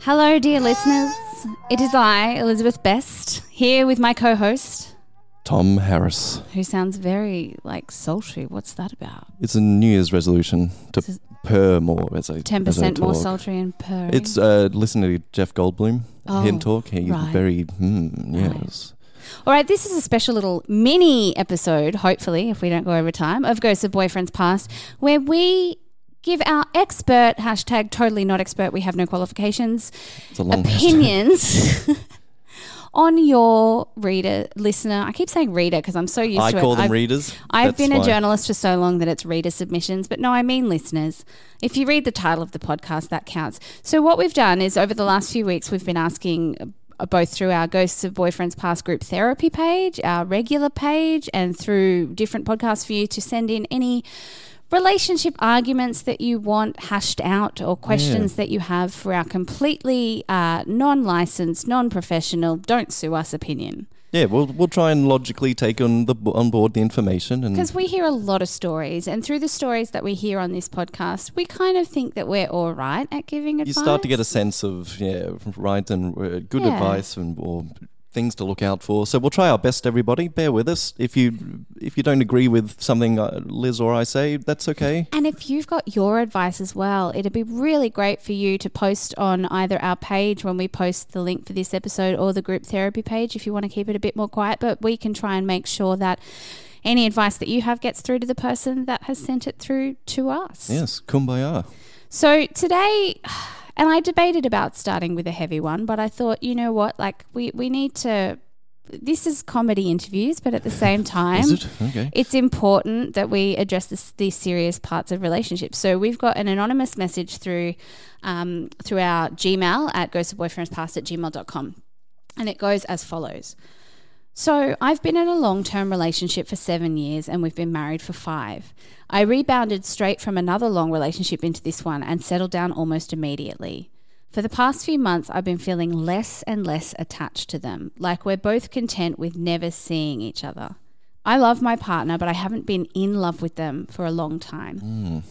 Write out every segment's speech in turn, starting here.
Hello, dear listeners. It is I, Elizabeth Best, here with my co host, Tom Harris. who sounds very like sultry. What's that about? It's a New Year's resolution to Purr more as I 10% more sultry and purring. It's uh, listen to Jeff Goldblum, Oh, him talk. He's right. very hmm, Right. yes. All right, this is a special little mini episode, hopefully, if we don't go over time, of Ghosts of Boyfriends Past, where we give our expert, hashtag totally not expert, we have no qualifications, It's a long hashtag. opinions on your reader, listener. I keep saying reader because I'm so used I to it. I call them I've- readers. I've That's been a why. journalist for so long that it's reader submissions, but no, I mean listeners. If you read the title of the podcast, that counts. So, what we've done is over the last few weeks, we've been asking uh, both through our Ghosts of Boyfriends Past group therapy page, our regular page, and through different podcasts for you to send in any relationship arguments that you want hashed out or questions that you have for our completely uh, non licensed, non professional, don't sue us opinion. Yeah, we'll we'll try and logically take on the on board the information and Because we hear a lot of stories, and through the stories that we hear on this podcast, we kind of think that we're all right at giving advice. you start to get a sense of yeah right and uh, good Yeah. advice and or things to look out for. So we'll try our best. Everybody, bear with us. If you if you don't agree with something uh, Liz or I say, that's okay. And if you've got your advice as well, it'd be really great for you to post on either our page when we post the link for this episode or the group therapy page if you want to keep it a bit more quiet. But we can try and make sure that any advice that you have gets through to the person that has sent it through to us. Yes, kumbaya. So today, and I debated about starting with a heavy one, but I thought, you know what, like we, we need to. This is comedy interviews, but at the same time, it okay? it's important that we address this, these serious parts of relationships. So we've got an anonymous message through um, through our Gmail at ghostofboyfriendspast at gmail.com. And it goes as follows. So I've been in a long term relationship for seven years and we've been married for five. I rebounded straight from another long relationship into this one and settled down almost immediately. For the past few months, I've been feeling less and less attached to them, like we're both content with never seeing each other. I love my partner, but I haven't been in love with them for a long time. Mm.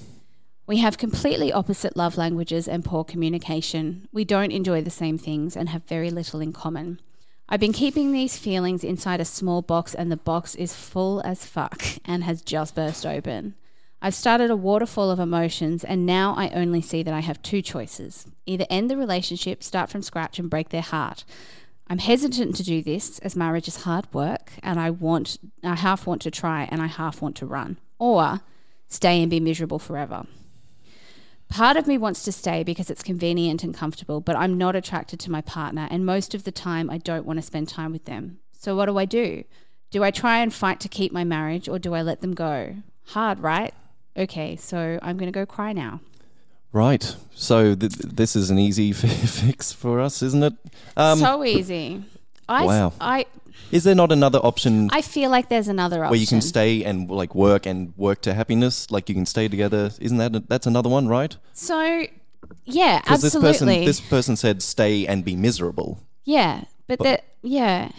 We have completely opposite love languages and poor communication. We don't enjoy the same things and have very little in common. I've been keeping these feelings inside a small box, and the box is full as fuck and has just burst open. I've started a waterfall of emotions, and now I only see that I have two choices either end the relationship, start from scratch, and break their heart. I'm hesitant to do this as marriage is hard work, and I want, I half want to try and I half want to run, or stay and be miserable forever. Part of me wants to stay because it's convenient and comfortable, but I'm not attracted to my partner, and most of the time I don't want to spend time with them. So, what do I do? Do I try and fight to keep my marriage, or do I let them go? Hard, right? Okay, so I'm going to go cry now. Right. So th- this is an easy fi- fix for us, isn't it? Um, so easy. I, wow. I, is there not another option I feel like there's another option. where you can stay and like work and work to happiness? Like you can stay together. Isn't that that's another one, right? So, yeah, Because this person this person said stay and be miserable, yeah, but that, yeah.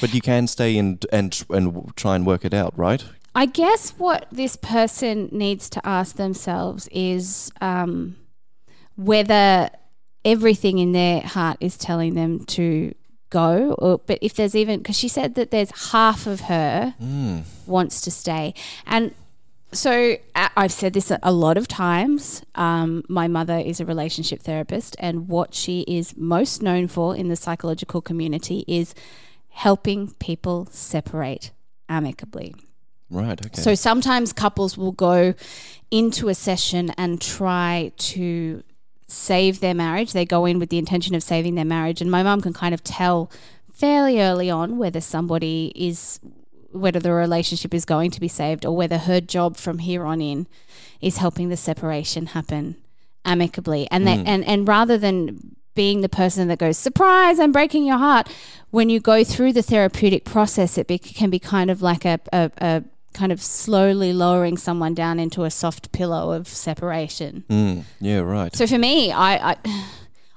but you can stay and and and try and work it out, right? I guess what this person needs to ask themselves is um, whether everything in their heart is telling them to go, or but if there's even because she said that there's half of her wants to stay, and so I've said this a- a lot of times. Um, my mother is a relationship therapist, and what she is most known for in the psychological community is helping people separate amicably. Right. Okay. So sometimes couples will go into a session and try to save their marriage. They go in with the intention of saving their marriage, and my mum can kind of tell fairly early on whether somebody is whether the relationship is going to be saved or whether her job from here on in is helping the separation happen amicably. And that mm. and and rather than being the person that goes surprise i'm breaking your heart when you go through the therapeutic process it be, can be kind of like a, a, a kind of slowly lowering someone down into a soft pillow of separation Mm, yeah, right. so for me i i,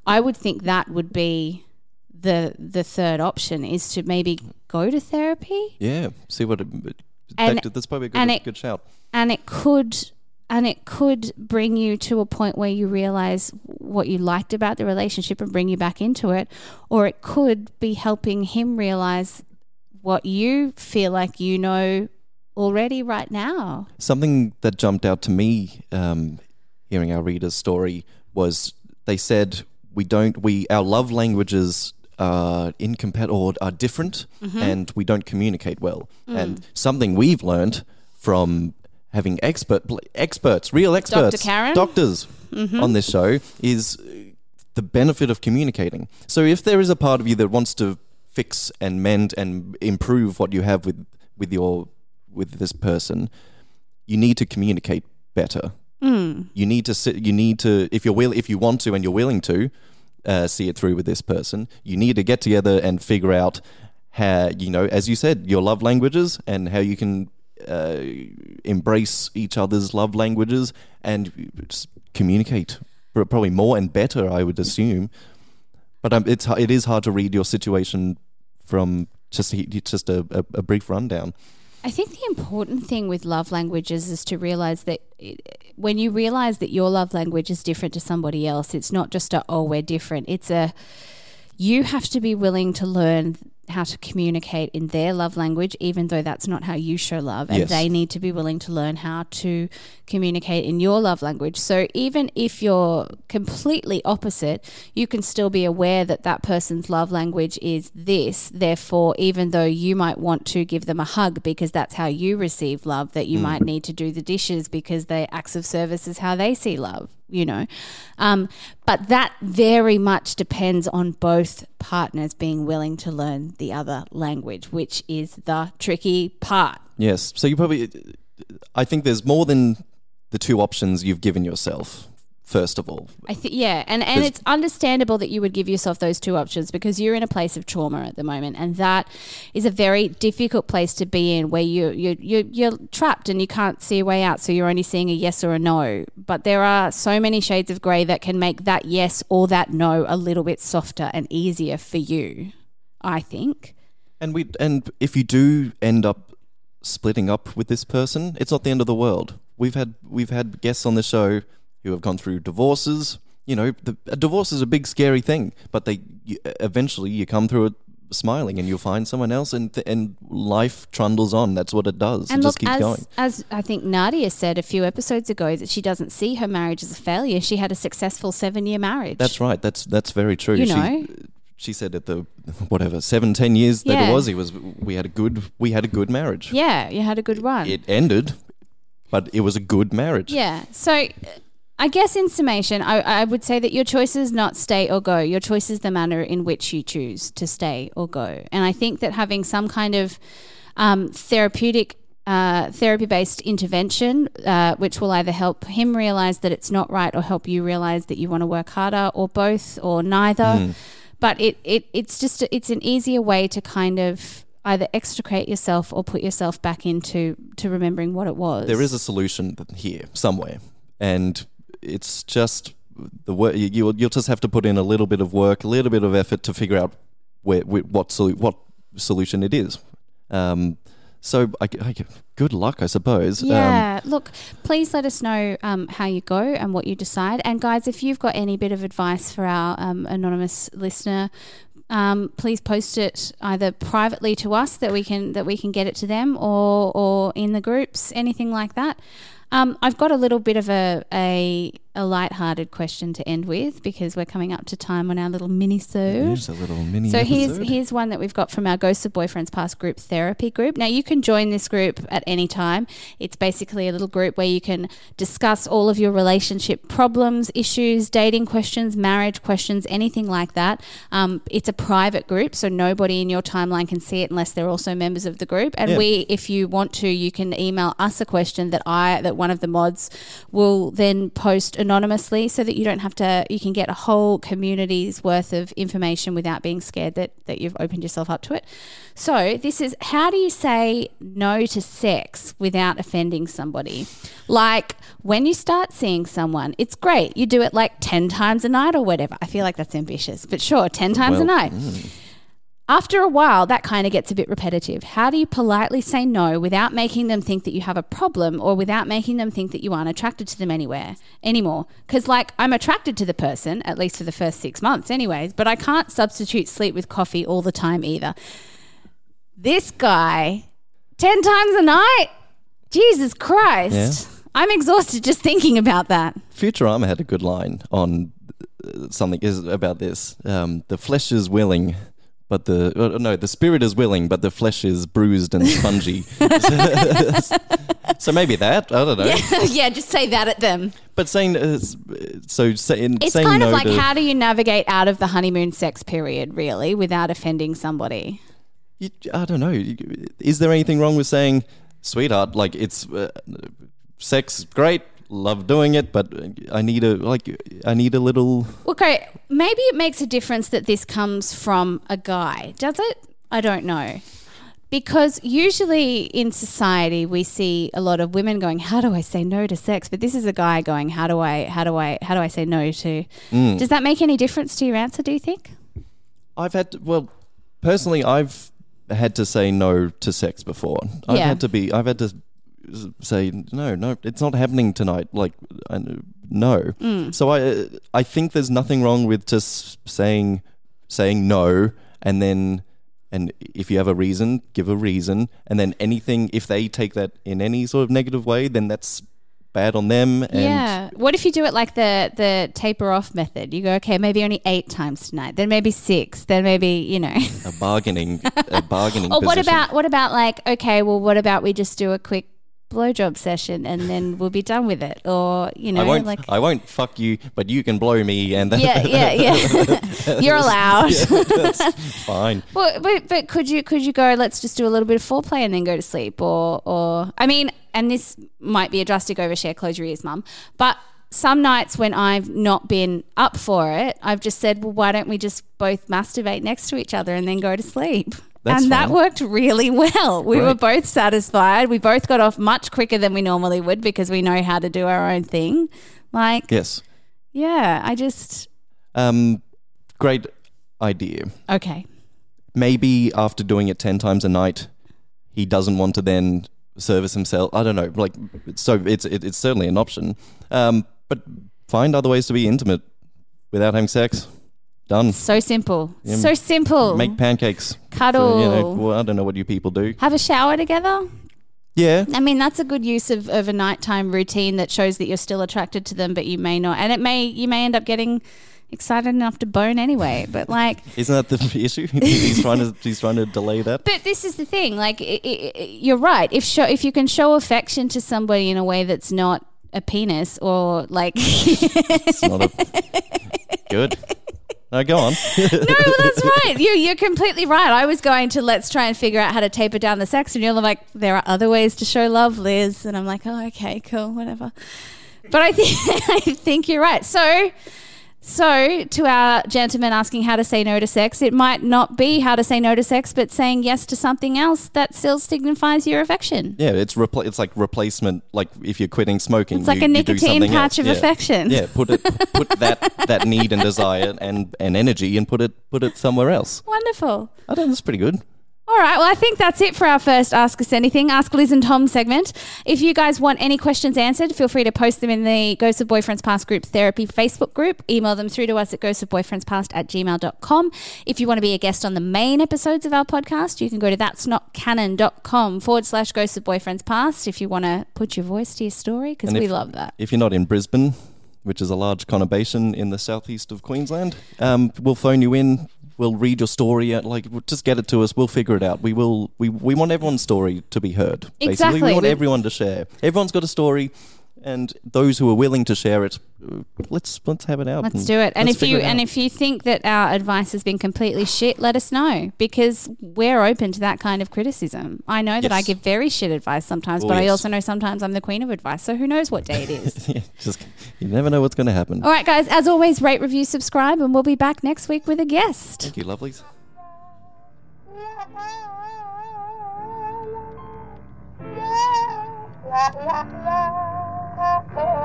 I would think that would be the the third option is to maybe go to therapy yeah, see what it. And- that- that's probably a good, and it- good shout. and it could and it could bring you to a point where you realize what you liked about the relationship and bring you back into it or it could be helping him realize what you feel like you know already right now Something that jumped out to me, um, hearing our reader's story, was they said we don't we our love languages are incompatible or are different, Mm-hmm. and we don't communicate well. Mm. And something we've learned from having expert experts, real experts, Karen? doctors Mm-hmm. on this show is the benefit of communicating. So if there is a part of you that wants to fix and mend and improve what you have with with your with this person, you need to communicate better. mm. You need to sit. You need to if you're will if you want to and you're willing to uh, see it through with this person. You need to get together and figure out how you know, as you said, your love languages and how you can uh, embrace each other's love languages and communicate probably more and better. I would assume, but um, it's it is hard to read your situation from just just a, a, a brief rundown. I think the important thing with love languages is to realize that it, when you realize that your love language is different to somebody else, it's not just a, oh, we're different. It's a, you have to be willing to learn how to communicate in their love language, even though that's not how you show love. And Yes. they need to be willing to learn how to communicate in your love language. So even if you're completely opposite, you can still be aware that that person's love language is this. Therefore, even though you might want to give them a hug because that's how you receive love, that you mm. might need to do the dishes because their acts of service is how they see love, you know. Um, but that very much depends on both partners being willing to learn the other language, which is the tricky part. Yes. So you probably, I think there's more than the two options you've given yourself. First of all, I think yeah, and and it's understandable that you would give yourself those two options because you're in a place of trauma at the moment, and that is a very difficult place to be in, where you you you you're trapped and you can't see a way out, so you're only seeing a yes or a no. But there are so many shades of grey that can make that yes or that no a little bit softer and easier for you. I think. and we and if you do end up splitting up with this person, it's not the end of the world. We've had we've had guests on the show who have gone through divorces. You know, the, a divorce is a big scary thing, but they you, eventually you come through it smiling and you'll find someone else and and life trundles on. That's what it does. And it look, just keeps as, going. as I think Nadia said a few episodes ago, that she doesn't see her marriage as a failure. She had a successful seven year marriage. That's right. That's that's very true. You she, know. she said at the whatever seven ten years that it was, it was we had a good we had a good marriage. Yeah, you had a good run. It ended, but it was a good marriage. yeah. So I guess in summation, I, I would say that your choice is not stay or go. Your choice is the manner in which you choose to stay or go. And I think that having some kind of um, therapeutic uh, therapy based intervention, uh, which will either help him realize that it's not right or help you realize that you want to work harder or both or neither. But it, it it's just it's an easier way to kind of either extricate yourself or put yourself back into to remembering what it was. There is a solution here somewhere, and it's just the work. You'll you'll just have to put in a little bit of work, a little bit of effort to figure out where, what solu- what solution it is. Um, so I, I, good luck, I suppose. Um, Yeah. Look, please let us know um, how you go and what you decide. And guys, if you've got any bit of advice for our um, anonymous listener, um, please post it either privately to us that we can that we can get it to them, or or in the groups, anything like that. Um, I've got a little bit of a a a light-hearted question to end with because we're coming up to time on our little mini-sode. Here's a little mini. So here's here's one that we've got from our Ghosts of Boyfriends Past group therapy group. Now you can join this group at any time. It's basically a little group where you can discuss all of your relationship problems, issues, dating questions, marriage questions, anything like that. Um, it's a private group, so nobody in your timeline can see it unless they're also members of the group. And Yeah. we, if you want to, you can email us a question that I that one of the mods will then post anonymously, so that you don't have to. You can get a whole community's worth of information without being scared that that you've opened yourself up to it. So this is how do you say no to sex without offending somebody? Like when you start seeing someone, it's great. You do it like 10 times a night or whatever. I feel like that's ambitious, but sure, 10 times a Well, night. Mm. After a while, that kind of gets a bit repetitive. How do you politely say no without making them think that you have a problem or without making them think that you aren't attracted to them anywhere anymore? Because, like, I'm attracted to the person, at least for the first six months, anyways, but I can't substitute sleep with coffee all the time either. This guy, 10 times a night? Jesus Christ. I'm exhausted just thinking about that. Futurama had a good line on uh, something is about this. Um, the flesh is willing, but the uh, no, the spirit is willing, but the flesh is bruised and spongy. so maybe that I don't know. yeah, just say that at them. But saying uh, so saying It's saying kind no of like to, how do you navigate out of the honeymoon sex period, really, without offending somebody? you, I don't know. Is there anything wrong with saying, sweetheart? Like it's uh, sex, great, love doing it, but I need a like I need a little. Okay, maybe it makes a difference that this comes from a guy. Does it? I don't know. Because usually in society we see a lot of women going, "How do I say no to sex?" But this is a guy going, "How do I? How do I? How do I say no to?" Mm. Does that make any difference to your answer? Do you think? I've had to, well, personally, I've had to say no to sex before. I've Yeah. had to be. I've had to say no, no, it's not happening tonight. Like, I, no. Mm. So I, I think there's nothing wrong with just saying, saying no, and then, and if you have a reason, give a reason, and then anything. If they take that in any sort of negative way, then that's bad on them. And yeah. What if you do it like the the taper off method? You go, okay, maybe only eight times tonight, then maybe six, then maybe you know. a bargaining, a bargaining. or what about what about like okay, well, what about we just do a quick blowjob session and then we'll be done with it, or you know, I won't. like I won't fuck you, but you can blow me, and yeah, yeah, yeah. You're allowed. that's fine. Well, but but could you could you go? Let's just do a little bit of foreplay and then go to sleep, or or I mean, and this might be a drastic overshare. Close your ears, mum. But some nights when I've not been up for it, I've just said, well, why don't we just both masturbate next to each other and then go to sleep? That's and that worked really well. We were both satisfied. We both got off much quicker than we normally would because we know how to do our own thing. Like, Yes. yeah, I just Um, great idea. okay. Maybe after doing it ten times a night, he doesn't want to then service himself. I don't know. Like, so it's it, it's certainly an option. Um, but find other ways to be intimate without having sex. Done. So simple. Yeah, so simple. Make pancakes. Cuddle. For, you know, well, I don't know what you people do. Have a shower together. Yeah. I mean, that's a good use of, of a nighttime routine that shows that you're still attracted to them, but you may not. And it may you may end up getting excited enough to bone anyway. But like, Isn't that the issue? he's trying to he's trying to delay that. but this is the thing. Like, i i i you're right. If show if you can show affection to somebody in a way that's not a penis or like It's not a good. No, go on. no, that's right. You, you're completely right. I was going to let's try and figure out how to taper down the sex, and you're like, there are other ways to show love, Liz. And I'm like, oh, okay, cool, whatever. But I think I think you're right. So, so to our gentleman asking how to say no to sex, it might not be how to say no to sex, but saying yes to something else that still signifies your affection. Yeah, it's repl- it's like replacement. Like if you're quitting smoking, It's like you- a nicotine patch else. of Yeah. affection. Yeah, put it put that that need and desire and and energy and put it put it somewhere else. Wonderful. I think that's pretty good. All right. Well, I think that's it for our first Ask Us Anything, Ask Liz and Tom segment. If you guys want any questions answered, feel free to post them in the Ghosts of Boyfriends Past Group Therapy Facebook group. Email them through to us at ghostsofboyfriendspast at gmail.com. If you want to be a guest on the main episodes of our podcast, you can go to that's not canon.com forward slash Ghosts of Boyfriends Past if you want to put your voice to your story, because we if- love that. If you're not in Brisbane, which is a large conurbation in the southeast of Queensland, um, we'll phone you in. We'll read your story. Uh, like, just get it to us. We'll figure it out. We will. We we want everyone's story to be heard. Basically, Exactly. we want everyone to share. Everyone's got a story, and those who are willing to share it, let's let's have it out. Let's do it. And if you and if you think that our advice has been completely shit, let us know because we're open to that kind of criticism. I know that I give very shit advice sometimes, Oh, but I oh, also know sometimes I'm the queen of advice. So who knows what day it is? yeah, just you never know what's going to happen. All right, guys. As always, rate, review, subscribe, and we'll be back next week with a guest. Thank you, lovelies. Yeah.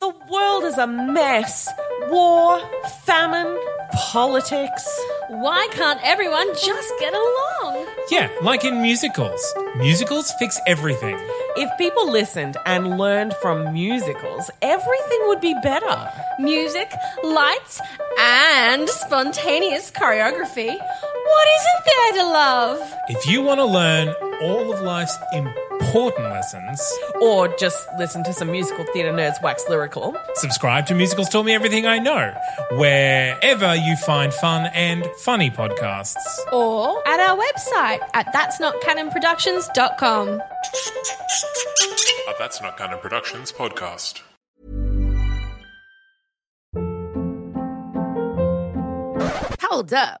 The world is a mess. War, famine, politics. Why can't everyone just get along? Yeah, like in musicals. Musicals fix everything. If people listened and learned from musicals, everything would be better. Music, lights, and spontaneous choreography. What isn't there to love? If you want to learn all of life's important lessons, Or just listen to some musical theatre nerds wax lyrical. subscribe to Musicals Tell Me Everything I Know, wherever you find fun and funny podcasts. Or at our website at that'snotcanonproductions.com. A That's Not Canon Productions podcast. Hold up.